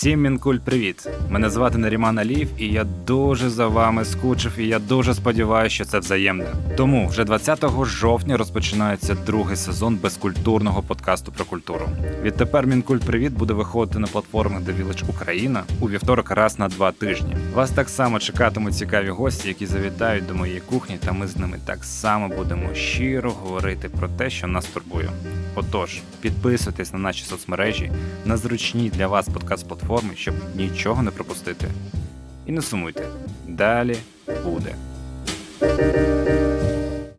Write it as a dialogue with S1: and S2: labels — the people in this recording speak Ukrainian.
S1: Всім мінкуль, привіт! Мене звати Наріман Аліїв, і я дуже за вами скучив, і я дуже сподіваюся, що це взаємне. Тому вже 20 жовтня розпочинається другий сезон безкультурного подкасту про культуру. Відтепер Мінкуль Привіт буде виходити на платформах The Village Україна у вівторок раз на два тижні. Вас так само чекатимуть цікаві гості, які завітають до моєї кухні, та ми з ними так само будемо щиро говорити про те, що нас турбує. Отож, підписуйтесь на наші соцмережі, на зручні для вас подкаст-платформи, щоб нічого не пропустити. І не сумуйте, далі буде.